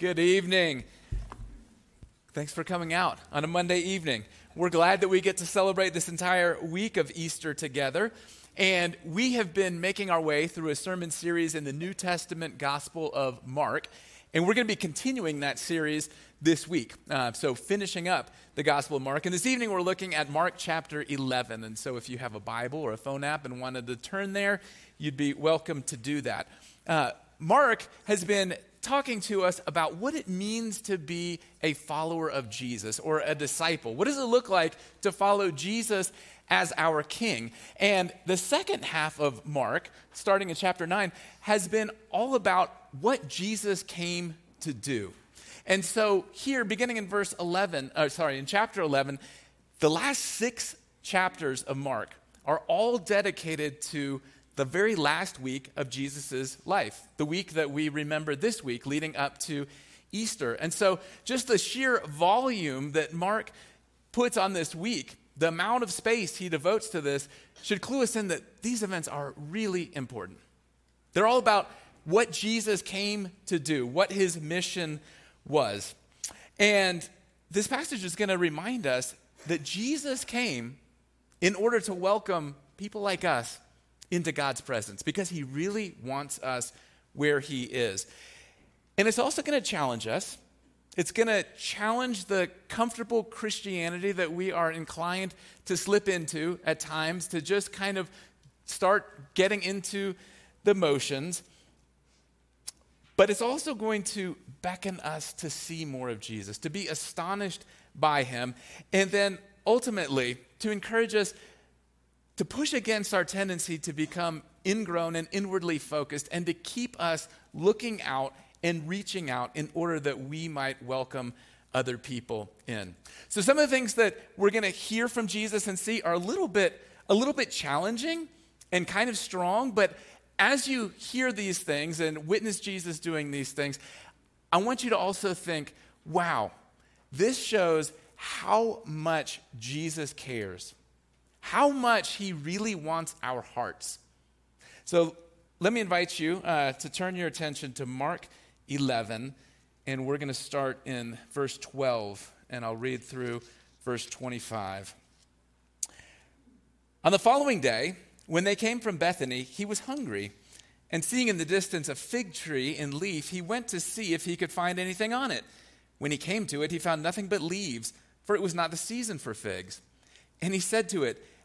Good evening. Thanks for coming out on a Monday evening. We're glad that we get to celebrate this entire week of Easter together. And we have been making our way through a sermon series in the New Testament Gospel of Mark. And we're going to be continuing that series this week. Uh, so, finishing up the Gospel of Mark. And this evening, we're looking at Mark chapter 11. And so, if you have a Bible or a phone app and wanted to turn there, you'd be welcome to do that. Uh, Mark has been talking to us about what it means to be a follower of Jesus or a disciple. What does it look like to follow Jesus as our king? And the second half of Mark, starting in chapter 9, has been all about what Jesus came to do. And so here, beginning in verse 11, uh, sorry, in chapter 11, the last six chapters of Mark are all dedicated to the very last week of Jesus' life, the week that we remember this week leading up to Easter. And so, just the sheer volume that Mark puts on this week, the amount of space he devotes to this, should clue us in that these events are really important. They're all about what Jesus came to do, what his mission was. And this passage is going to remind us that Jesus came in order to welcome people like us into God's presence because He really wants us where He is. And it's also going to challenge us. It's going to challenge the comfortable Christianity that we are inclined to slip into at times, to just kind of start getting into the motions. But it's also going to beckon us to see more of Jesus, to be astonished by him, and then ultimately to encourage us to push against our tendency to become ingrown and inwardly focused and to keep us looking out and reaching out in order that we might welcome other people in. So some of the things that we're going to hear from Jesus and see are a little bit a little bit challenging and kind of strong, but as you hear these things and witness Jesus doing these things, I want you to also think, wow, this shows how much Jesus cares how much He really wants our hearts. So let me invite you uh, to turn your attention to Mark 11, and we're going to start in verse 12, and I'll read through verse 25. On the following day, when they came from Bethany, he was hungry. And seeing in the distance a fig tree in leaf, he went to see if he could find anything on it. When he came to it, he found nothing but leaves, for it was not the season for figs. And he said to it,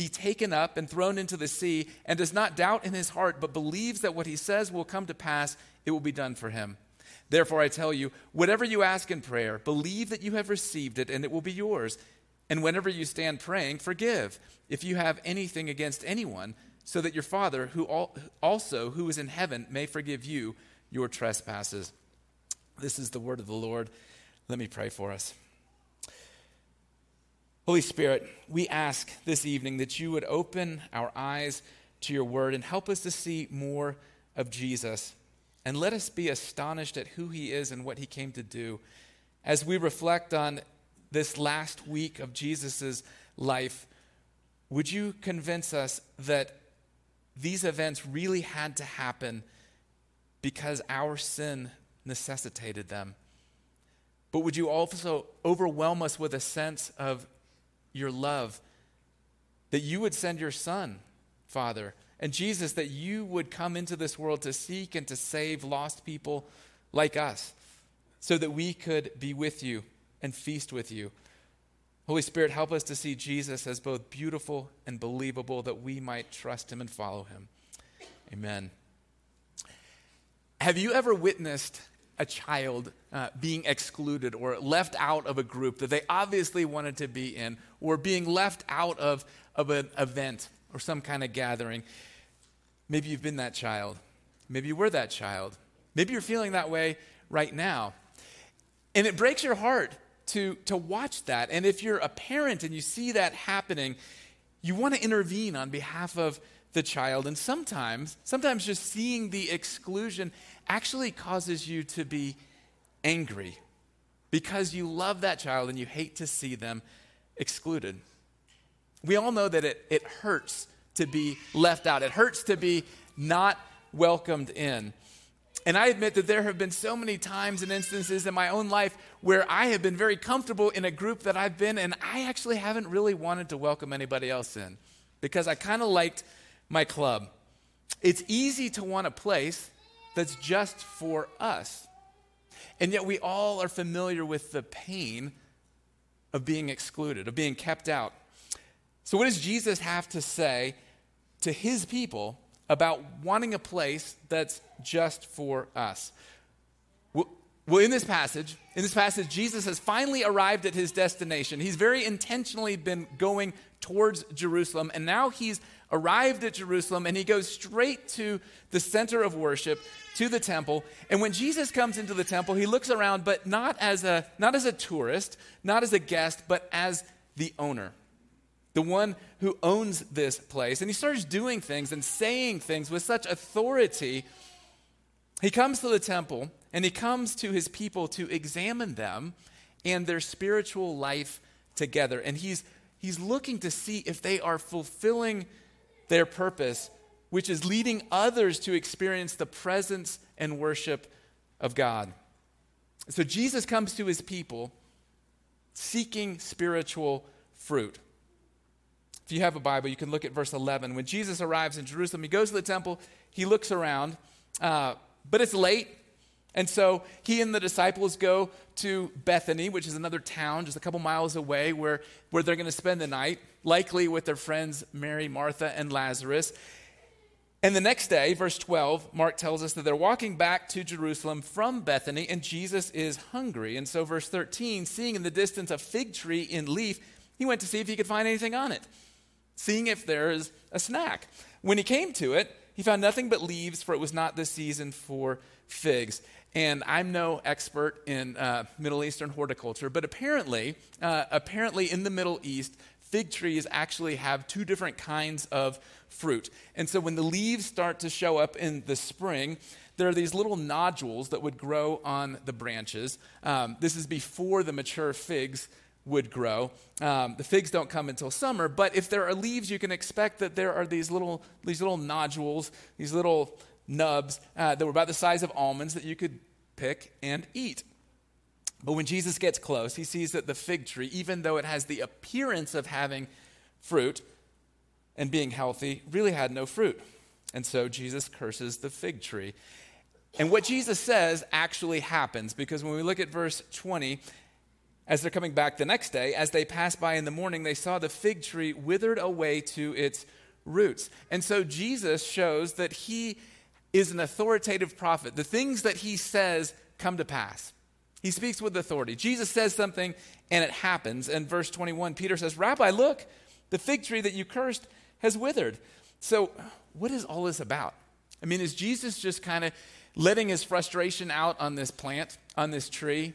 be taken up and thrown into the sea, and does not doubt in his heart, but believes that what he says will come to pass, it will be done for him. Therefore, I tell you, whatever you ask in prayer, believe that you have received it, and it will be yours. And whenever you stand praying, forgive if you have anything against anyone, so that your Father, who also who is in heaven, may forgive you your trespasses. This is the word of the Lord. Let me pray for us. Holy Spirit, we ask this evening that you would open our eyes to your word and help us to see more of Jesus. And let us be astonished at who he is and what he came to do. As we reflect on this last week of Jesus' life, would you convince us that these events really had to happen because our sin necessitated them? But would you also overwhelm us with a sense of your love, that you would send your Son, Father, and Jesus, that you would come into this world to seek and to save lost people like us, so that we could be with you and feast with you. Holy Spirit, help us to see Jesus as both beautiful and believable that we might trust him and follow him. Amen. Have you ever witnessed a child uh, being excluded or left out of a group that they obviously wanted to be in, or being left out of, of an event or some kind of gathering? Maybe you've been that child. Maybe you were that child. Maybe you're feeling that way right now. And it breaks your heart to, to watch that. And if you're a parent and you see that happening, you want to intervene on behalf of the child. And sometimes, sometimes just seeing the exclusion actually causes you to be angry because you love that child and you hate to see them excluded. We all know that it, it hurts to be left out, it hurts to be not welcomed in. And I admit that there have been so many times and instances in my own life where I have been very comfortable in a group that I've been, in, and I actually haven't really wanted to welcome anybody else in because I kind of liked my club. It's easy to want a place that's just for us. And yet we all are familiar with the pain of being excluded, of being kept out. So, what does Jesus have to say to his people about wanting a place that's just for us. Well, in this passage, in this passage, Jesus has finally arrived at his destination. He's very intentionally been going towards Jerusalem, and now he's arrived at Jerusalem and he goes straight to the center of worship, to the temple. And when Jesus comes into the temple, he looks around, but not as a not as a tourist, not as a guest, but as the owner the one who owns this place. And he starts doing things and saying things with such authority. He comes to the temple and he comes to his people to examine them and their spiritual life together. And he's, he's looking to see if they are fulfilling their purpose, which is leading others to experience the presence and worship of God. So Jesus comes to his people seeking spiritual fruit. If you have a Bible, you can look at verse 11. When Jesus arrives in Jerusalem, he goes to the temple, he looks around, uh, but it's late. And so he and the disciples go to Bethany, which is another town just a couple miles away, where, where they're going to spend the night, likely with their friends Mary, Martha, and Lazarus. And the next day, verse 12, Mark tells us that they're walking back to Jerusalem from Bethany, and Jesus is hungry. And so, verse 13, seeing in the distance a fig tree in leaf, he went to see if he could find anything on it seeing if there is a snack. When he came to it, he found nothing but leaves, for it was not the season for figs. And I'm no expert in uh, Middle Eastern horticulture, but apparently, uh, apparently in the Middle East, fig trees actually have two different kinds of fruit. And so when the leaves start to show up in the spring, there are these little nodules that would grow on the branches. Um, this is before the mature figs would grow. Um, the figs don't come until summer, but if there are leaves, you can expect that there are these little, these little nodules, these little nubs uh, that were about the size of almonds that you could pick and eat. But when Jesus gets close, he sees that the fig tree, even though it has the appearance of having fruit and being healthy, really had no fruit. And so Jesus curses the fig tree. And what Jesus says actually happens because when we look at verse 20, as they're coming back the next day, as they passed by in the morning, they saw the fig tree withered away to its roots. And so Jesus shows that he is an authoritative prophet. The things that he says come to pass. He speaks with authority. Jesus says something and it happens. And verse 21, Peter says, Rabbi, look, the fig tree that you cursed has withered. So, what is all this about? I mean, is Jesus just kind of letting his frustration out on this plant, on this tree?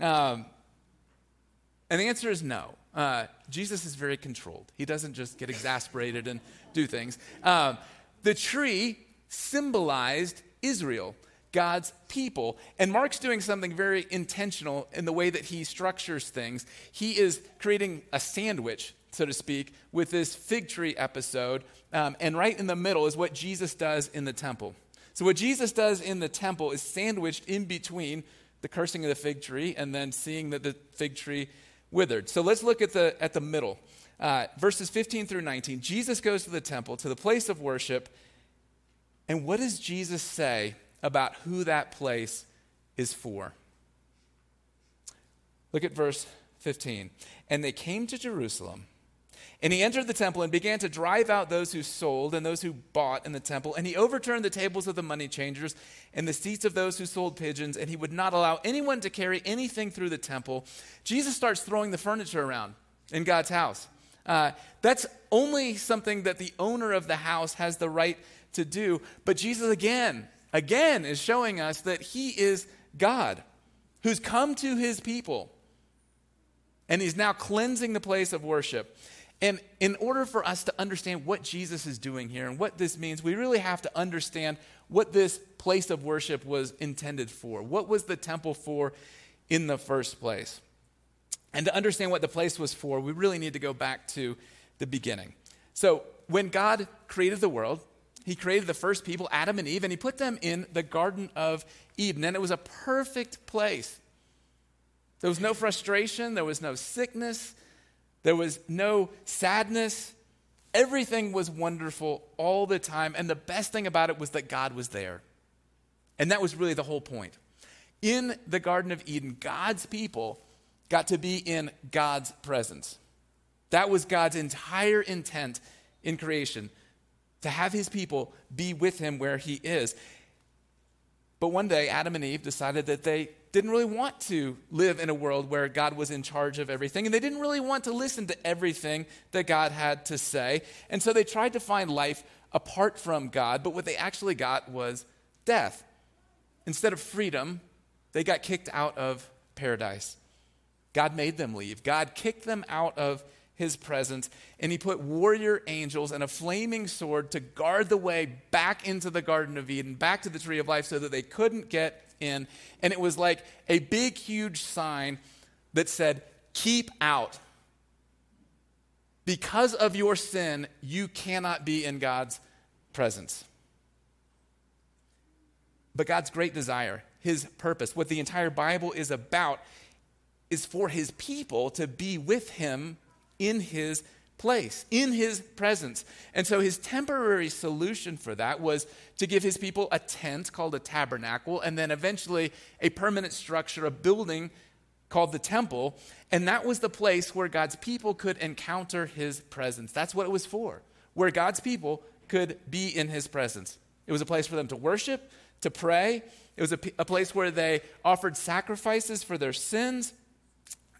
Um, and the answer is no. Uh, Jesus is very controlled. He doesn't just get exasperated and do things. Um, the tree symbolized Israel, God's people. And Mark's doing something very intentional in the way that he structures things. He is creating a sandwich, so to speak, with this fig tree episode. Um, and right in the middle is what Jesus does in the temple. So, what Jesus does in the temple is sandwiched in between the cursing of the fig tree and then seeing that the fig tree withered. So let's look at the, at the middle. Uh, verses 15 through 19. Jesus goes to the temple, to the place of worship. And what does Jesus say about who that place is for? Look at verse 15. and they came to Jerusalem. And he entered the temple and began to drive out those who sold and those who bought in the temple. And he overturned the tables of the money changers and the seats of those who sold pigeons. And he would not allow anyone to carry anything through the temple. Jesus starts throwing the furniture around in God's house. Uh, that's only something that the owner of the house has the right to do. But Jesus, again, again, is showing us that he is God who's come to his people. And he's now cleansing the place of worship. And in order for us to understand what Jesus is doing here and what this means, we really have to understand what this place of worship was intended for. What was the temple for in the first place? And to understand what the place was for, we really need to go back to the beginning. So, when God created the world, He created the first people, Adam and Eve, and He put them in the Garden of Eden. And it was a perfect place. There was no frustration, there was no sickness, there was no sadness. Everything was wonderful all the time. And the best thing about it was that God was there. And that was really the whole point. In the Garden of Eden, God's people got to be in God's presence. That was God's entire intent in creation to have his people be with him where he is. But one day, Adam and Eve decided that they didn't really want to live in a world where God was in charge of everything, and they didn't really want to listen to everything that God had to say. And so they tried to find life apart from God, but what they actually got was death. Instead of freedom, they got kicked out of paradise. God made them leave. God kicked them out of his presence, and he put warrior angels and a flaming sword to guard the way back into the Garden of Eden, back to the tree of life, so that they couldn't get in. And it was like a big, huge sign that said, Keep out. Because of your sin, you cannot be in God's presence. But God's great desire, his purpose, what the entire Bible is about, is for his people to be with him in his place, in his presence. And so his temporary solution for that was to give his people a tent called a tabernacle, and then eventually a permanent structure, a building called the temple. And that was the place where God's people could encounter his presence. That's what it was for, where God's people could be in his presence. It was a place for them to worship, to pray. It was a, a place where they offered sacrifices for their sins.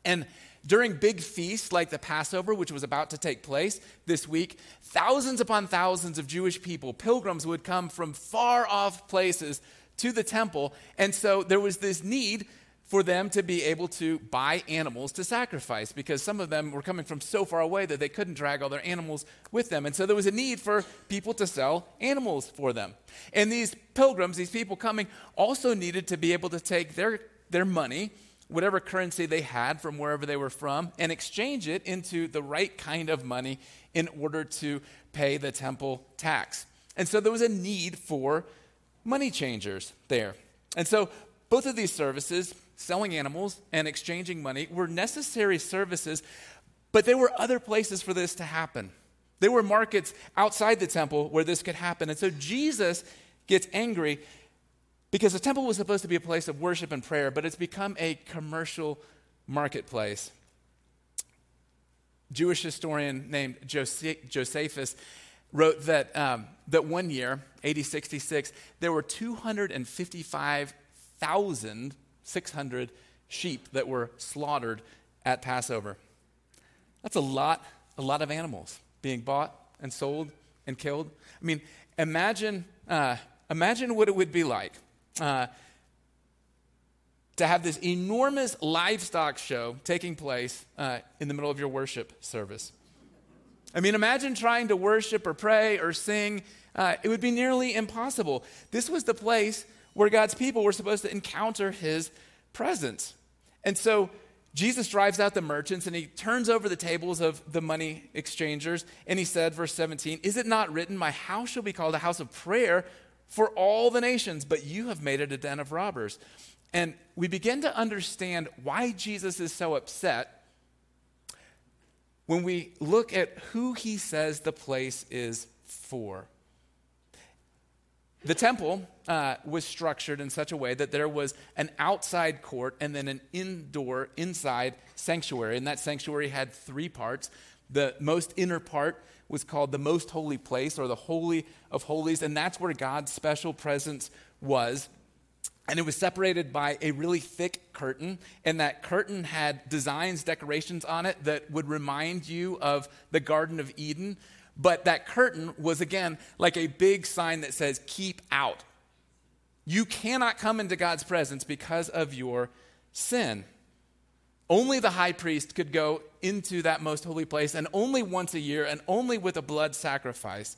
And during big feasts like the Passover, which was about to take place this week, thousands upon thousands of Jewish people, pilgrims, would come from far off places to the temple. And so there was this need for them to be able to buy animals to sacrifice because some of them were coming from so far away that they couldn't drag all their animals with them. And so there was a need for people to sell animals for them. And these pilgrims, these people coming, also needed to be able to take their, their money whatever currency they had from wherever they were from and exchange it into the right kind of money in order to pay the temple tax. And so there was a need for money changers there. And so both of these services, selling animals and exchanging money, were necessary services, but there were other places for this to happen. There were markets outside the temple where this could happen. And so Jesus gets angry because the temple was supposed to be a place of worship and prayer, but it's become a commercial marketplace. Jewish historian named Josephus wrote that, um, that one year, AD 66, there were 255,600 sheep that were slaughtered at Passover. That's a lot, a lot of animals being bought and sold and killed. I mean, imagine, uh, imagine what it would be like uh, to have this enormous livestock show taking place uh, in the middle of your worship service. I mean, imagine trying to worship or pray or sing. Uh, it would be nearly impossible. This was the place where God's people were supposed to encounter his presence. And so Jesus drives out the merchants and he turns over the tables of the money exchangers. And he said, verse 17, Is it not written, My house shall be called a house of prayer for all the nations, but you have made it a den of robbers. And we begin to understand why Jesus is so upset when we look at who he says the place is for. The temple uh, was structured in such a way that there was an outside court and then an indoor, inside sanctuary. And that sanctuary had three parts. The most inner part was called the most holy place or the Holy of Holies, and that's where God's special presence was. And it was separated by a really thick curtain, and that curtain had designs, decorations on it that would remind you of the Garden of Eden. But that curtain was, again, like a big sign that says, Keep out. You cannot come into God's presence because of your sin. Only the high priest could go into that most holy place, and only once a year, and only with a blood sacrifice.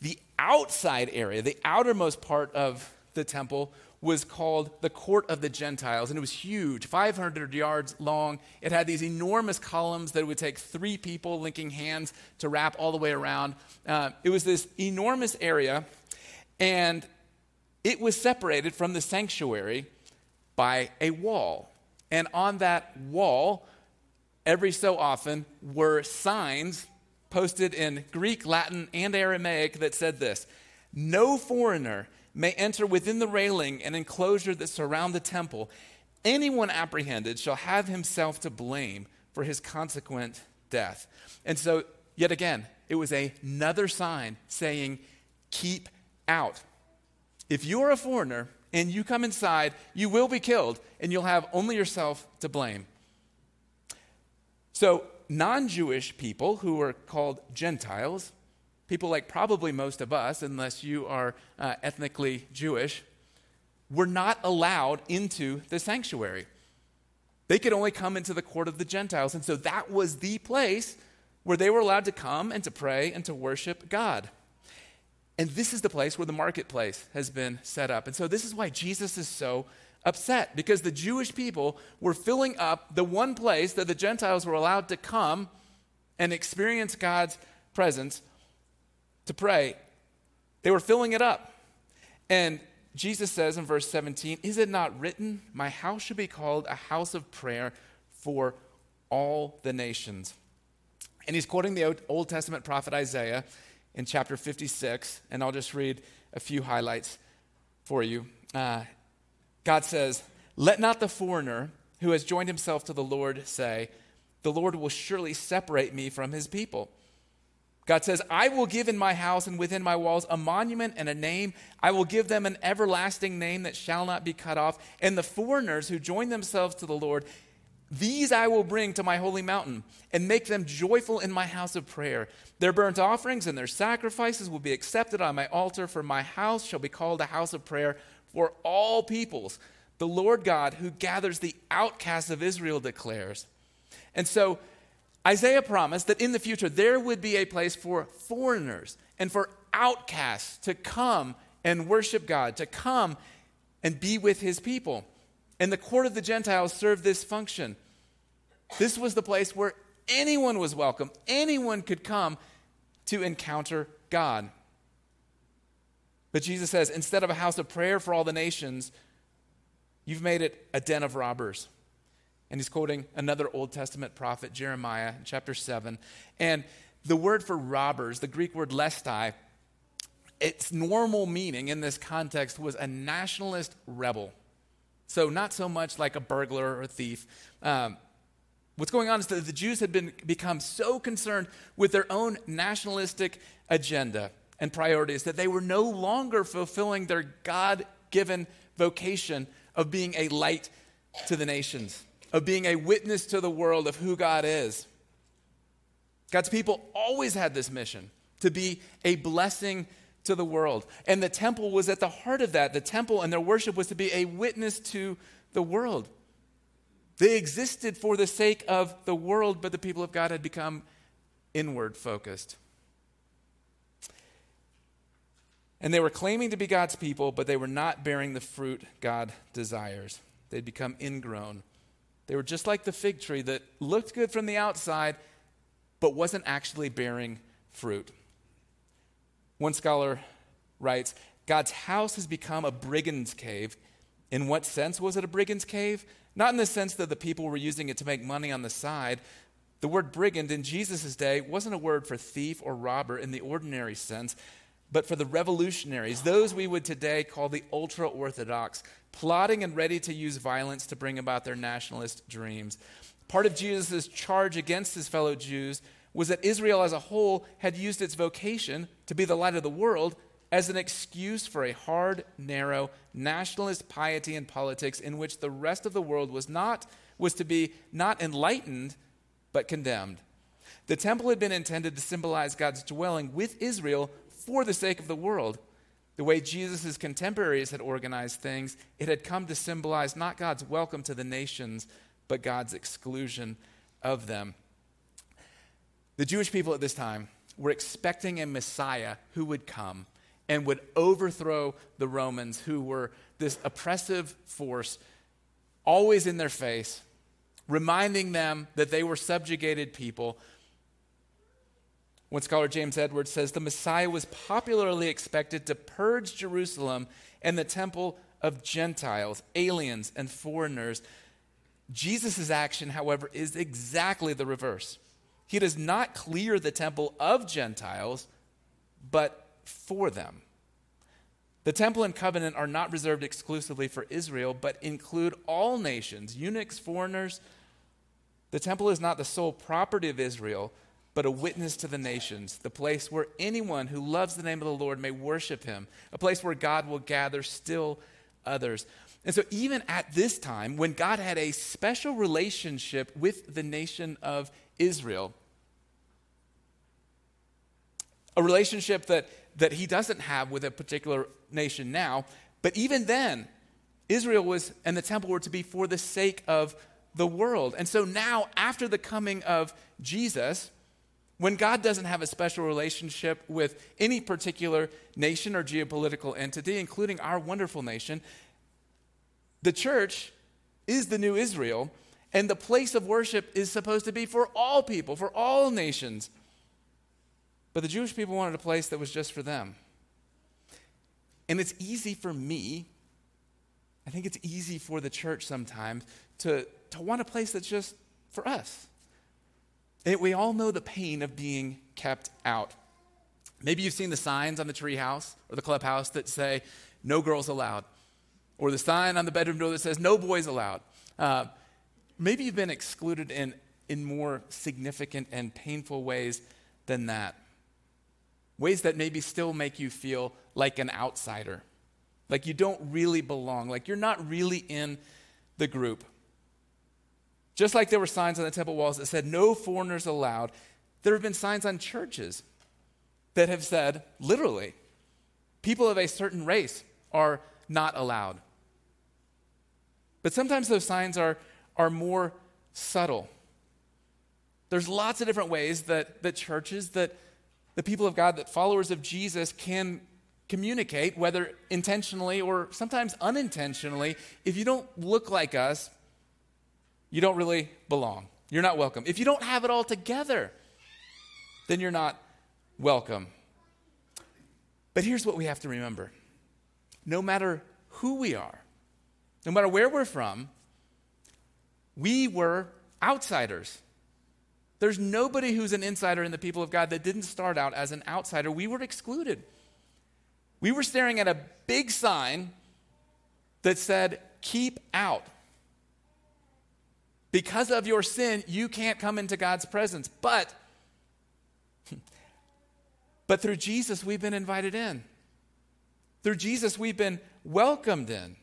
The outside area, the outermost part of the temple, was called the Court of the Gentiles, and it was huge, 500 yards long. It had these enormous columns that would take three people linking hands to wrap all the way around. Uh, it was this enormous area, and it was separated from the sanctuary by a wall. And on that wall, every so often, were signs posted in Greek, Latin, and Aramaic that said this No foreigner may enter within the railing and enclosure that surround the temple. Anyone apprehended shall have himself to blame for his consequent death. And so, yet again, it was another sign saying, Keep out. If you're a foreigner and you come inside, you will be killed and you'll have only yourself to blame. So, non Jewish people who were called Gentiles, people like probably most of us, unless you are uh, ethnically Jewish, were not allowed into the sanctuary. They could only come into the court of the Gentiles. And so that was the place where they were allowed to come and to pray and to worship God. And this is the place where the marketplace has been set up. And so this is why Jesus is so upset, because the Jewish people were filling up the one place that the Gentiles were allowed to come and experience God's presence to pray. They were filling it up. And Jesus says in verse 17, Is it not written, My house should be called a house of prayer for all the nations? And he's quoting the Old Testament prophet Isaiah in chapter 56, and I'll just read a few highlights for you. Uh, God says, Let not the foreigner who has joined himself to the Lord say, The Lord will surely separate me from his people. God says, I will give in my house and within my walls a monument and a name. I will give them an everlasting name that shall not be cut off. And the foreigners who join themselves to the Lord, these I will bring to my holy mountain and make them joyful in my house of prayer. Their burnt offerings and their sacrifices will be accepted on my altar, for my house shall be called a house of prayer for all peoples. The Lord God, who gathers the outcasts of Israel, declares. And so Isaiah promised that in the future there would be a place for foreigners and for outcasts to come and worship God, to come and be with his people. And the court of the Gentiles served this function. This was the place where anyone was welcome, anyone could come to encounter God. But Jesus says, instead of a house of prayer for all the nations, you've made it a den of robbers. And he's quoting another Old Testament prophet, Jeremiah, chapter 7. And the word for robbers, the Greek word lestai, its normal meaning in this context was a nationalist rebel. So, not so much like a burglar or a thief. Um, what's going on is that the Jews had been, become so concerned with their own nationalistic agenda and priorities that they were no longer fulfilling their God given vocation of being a light to the nations, of being a witness to the world of who God is. God's people always had this mission to be a blessing to the world. And the temple was at the heart of that. The temple and their worship was to be a witness to the world. They existed for the sake of the world, but the people of God had become inward focused. And they were claiming to be God's people, but they were not bearing the fruit God desires. They'd become ingrown. They were just like the fig tree that looked good from the outside, but wasn't actually bearing fruit. One scholar writes God's house has become a brigand's cave. In what sense was it a brigand's cave? Not in the sense that the people were using it to make money on the side. The word brigand in Jesus' day wasn't a word for thief or robber in the ordinary sense. But for the revolutionaries, those we would today call the ultra Orthodox, plotting and ready to use violence to bring about their nationalist dreams. Part of Jesus' charge against his fellow Jews was that Israel as a whole had used its vocation to be the light of the world as an excuse for a hard, narrow, nationalist piety and politics in which the rest of the world was not was to be not enlightened but condemned. The temple had been intended to symbolize God's dwelling with Israel for the sake of the world. The way Jesus' contemporaries had organized things, it had come to symbolize not God's welcome to the nations, but God's exclusion of them. The Jewish people at this time were expecting a Messiah who would come and would overthrow the Romans, who were this oppressive force, always in their face, reminding them that they were subjugated people. One scholar, James Edwards, says the Messiah was popularly expected to purge Jerusalem and the temple of Gentiles, aliens, and foreigners. Jesus' action, however, is exactly the reverse. He does not clear the temple of Gentiles, but for them. The temple and covenant are not reserved exclusively for Israel, but include all nations, eunuchs, foreigners. The temple is not the sole property of Israel, but a witness to the nations, the place where anyone who loves the name of the Lord may worship him, a place where God will gather still others. And so, even at this time, when God had a special relationship with the nation of Israel, a relationship that, that he doesn't have with a particular nation now. But even then, Israel was and the temple were to be for the sake of the world. And so now, after the coming of Jesus, when God doesn't have a special relationship with any particular nation or geopolitical entity, including our wonderful nation, the church is the new Israel, and the place of worship is supposed to be for all people, for all nations. But the Jewish people wanted a place that was just for them. And it's easy for me, I think it's easy for the church sometimes to, to want a place that's just for us. And we all know the pain of being kept out. Maybe you've seen the signs on the treehouse or the clubhouse that say, no girls allowed, or the sign on the bedroom door that says, no boys allowed. Uh, maybe you've been excluded in, in more significant and painful ways than that ways that maybe still make you feel like an outsider, like you don't really belong, like you're not really in the group. Just like there were signs on the temple walls that said, no foreigners allowed, there have been signs on churches that have said, literally, people of a certain race are not allowed. But sometimes those signs are, are more subtle. There's lots of different ways that, that churches that the people of God, that followers of Jesus can communicate, whether intentionally or sometimes unintentionally. If you don't look like us, you don't really belong. You're not welcome. If you don't have it all together, then you're not welcome. But here's what we have to remember no matter who we are, no matter where we're from, we were outsiders. There's nobody who's an insider in the people of God that didn't start out as an outsider. We were excluded. We were staring at a big sign that said, Keep out. Because of your sin, you can't come into God's presence. But, but through Jesus, we've been invited in. Through Jesus, we've been welcomed in.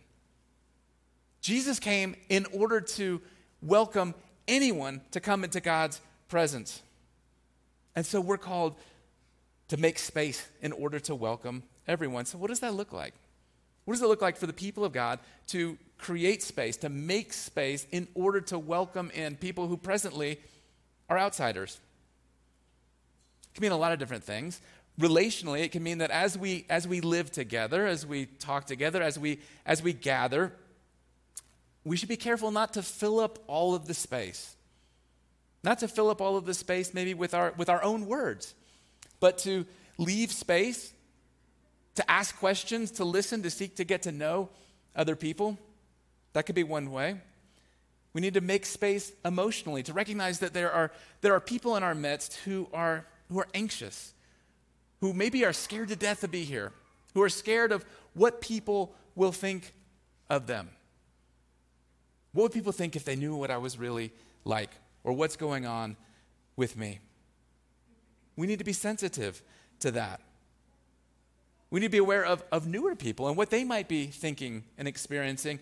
Jesus came in order to welcome anyone to come into God's presence. And so we're called to make space in order to welcome everyone. So, what does that look like? What does it look like for the people of God to create space, to make space in order to welcome in people who presently are outsiders? It can mean a lot of different things. Relationally, it can mean that as we as we live together, as we talk together, as we as we gather, we should be careful not to fill up all of the space. Not to fill up all of the space maybe with our, with our own words, but to leave space, to ask questions, to listen, to seek to get to know other people. That could be one way. We need to make space emotionally, to recognize that there are, there are people in our midst who are, who are anxious, who maybe are scared to death to be here, who are scared of what people will think of them. What would people think if they knew what I was really like or what's going on with me? We need to be sensitive to that. We need to be aware of, of newer people and what they might be thinking and experiencing.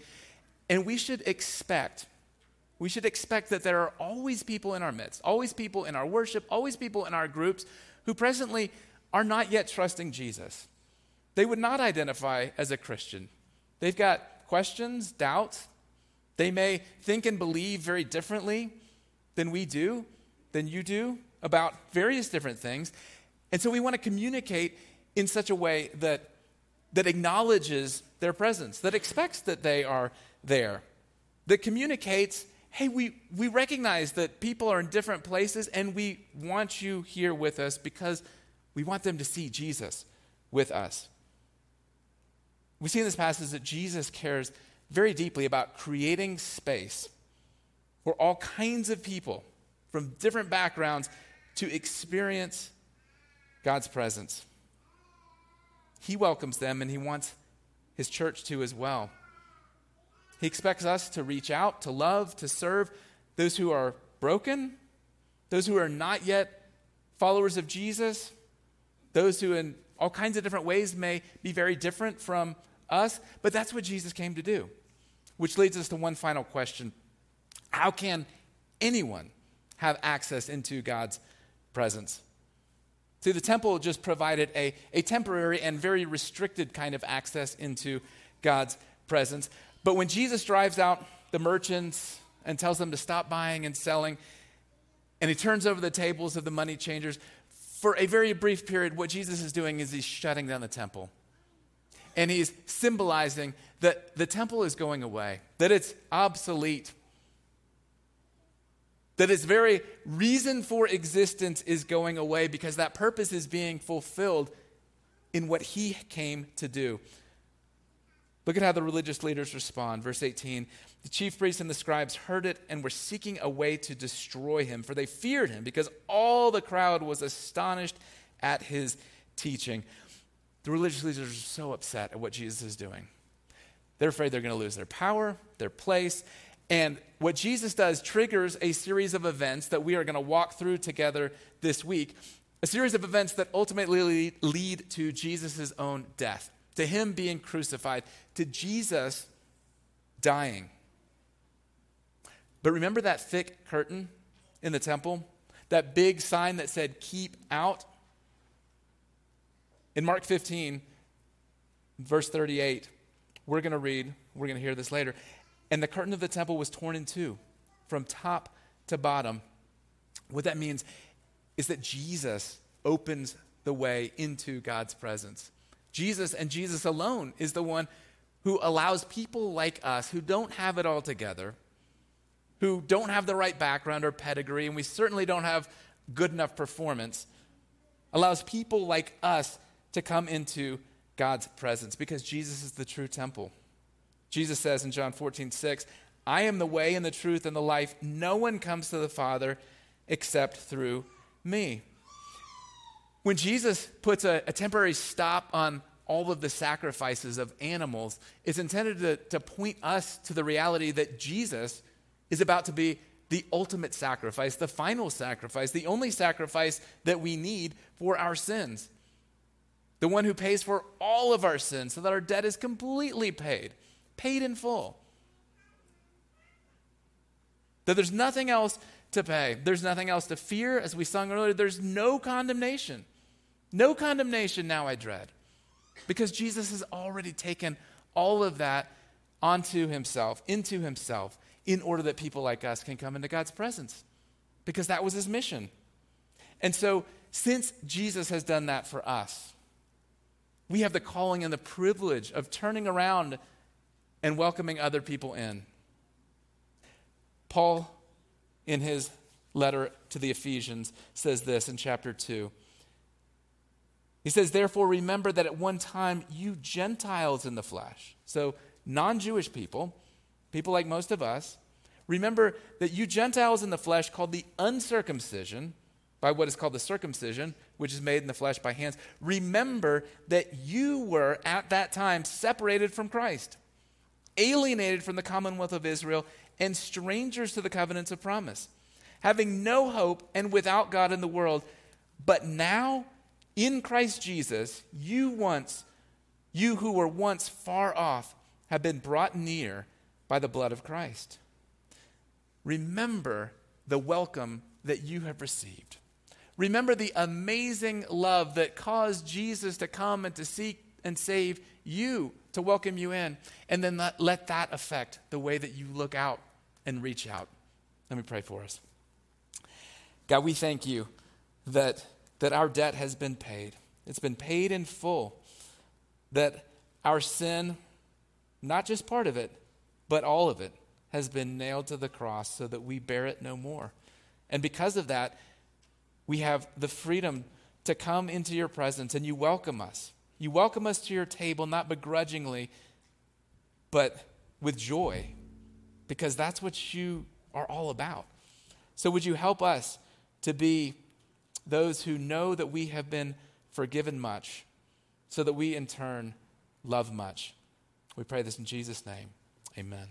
And we should expect, we should expect that there are always people in our midst, always people in our worship, always people in our groups who presently are not yet trusting Jesus. They would not identify as a Christian. They've got questions, doubts. They may think and believe very differently than we do, than you do, about various different things. And so we want to communicate in such a way that, that acknowledges their presence, that expects that they are there, that communicates, hey, we, we recognize that people are in different places and we want you here with us because we want them to see Jesus with us. We see in this passage that Jesus cares very deeply about creating space for all kinds of people from different backgrounds to experience God's presence. He welcomes them and he wants his church to as well. He expects us to reach out, to love, to serve those who are broken, those who are not yet followers of Jesus, those who, in all kinds of different ways, may be very different from us. But that's what Jesus came to do. Which leads us to one final question How can anyone have access into God's presence? See, the temple just provided a, a temporary and very restricted kind of access into God's presence. But when Jesus drives out the merchants and tells them to stop buying and selling, and he turns over the tables of the money changers, for a very brief period, what Jesus is doing is he's shutting down the temple. And he's symbolizing that the temple is going away, that it's obsolete, that its very reason for existence is going away because that purpose is being fulfilled in what he came to do. Look at how the religious leaders respond. Verse 18 The chief priests and the scribes heard it and were seeking a way to destroy him, for they feared him because all the crowd was astonished at his teaching. The religious leaders are so upset at what Jesus is doing. They're afraid they're going to lose their power, their place, and what Jesus does triggers a series of events that we are going to walk through together this week. A series of events that ultimately lead to Jesus' own death, to him being crucified, to Jesus dying. But remember that thick curtain in the temple? That big sign that said, Keep out? In Mark 15, verse 38, we're going to read, we're going to hear this later. And the curtain of the temple was torn in two from top to bottom. What that means is that Jesus opens the way into God's presence. Jesus and Jesus alone is the one who allows people like us who don't have it all together, who don't have the right background or pedigree, and we certainly don't have good enough performance, allows people like us to come into God's presence because Jesus is the true temple. Jesus says in John 14, 6, I am the way and the truth and the life. No one comes to the Father except through me. When Jesus puts a, a temporary stop on all of the sacrifices of animals, it's intended to, to point us to the reality that Jesus is about to be the ultimate sacrifice, the final sacrifice, the only sacrifice that we need for our sins. The one who pays for all of our sins so that our debt is completely paid paid in full. That there's nothing else to pay, there's nothing else to fear, as we sung earlier. There's no condemnation. No condemnation now I dread. Because Jesus has already taken all of that onto himself, into himself, in order that people like us can come into God's presence. Because that was his mission. And so, since Jesus has done that for us, we have the calling and the privilege of turning around and welcoming other people in. Paul, in his letter to the Ephesians, says this in chapter 2. He says, Therefore, remember that at one time you Gentiles in the flesh, so non Jewish people, people like most of us, remember that you Gentiles in the flesh, called the uncircumcision by what is called the circumcision, which is made in the flesh by hands, remember that you were at that time separated from Christ, alienated from the commonwealth of Israel, and strangers to the covenants of promise, having no hope and without God in the world. But now, in Christ Jesus, you once, you who were once far off, have been brought near by the blood of Christ. Remember the welcome that you have received. Remember the amazing love that caused Jesus to come and to seek and save you, to welcome you in. And then let, let that affect the way that you look out and reach out. Let me pray for us. God, we thank you that, that our debt has been paid. It's been paid in full. That our sin, not just part of it, but all of it, has been nailed to the cross so that we bear it no more. And because of that, we have the freedom to come into your presence and you welcome us. You welcome us to your table, not begrudgingly, but with joy, because that's what you are all about. So, would you help us to be those who know that we have been forgiven much, so that we in turn love much? We pray this in Jesus' name. Amen.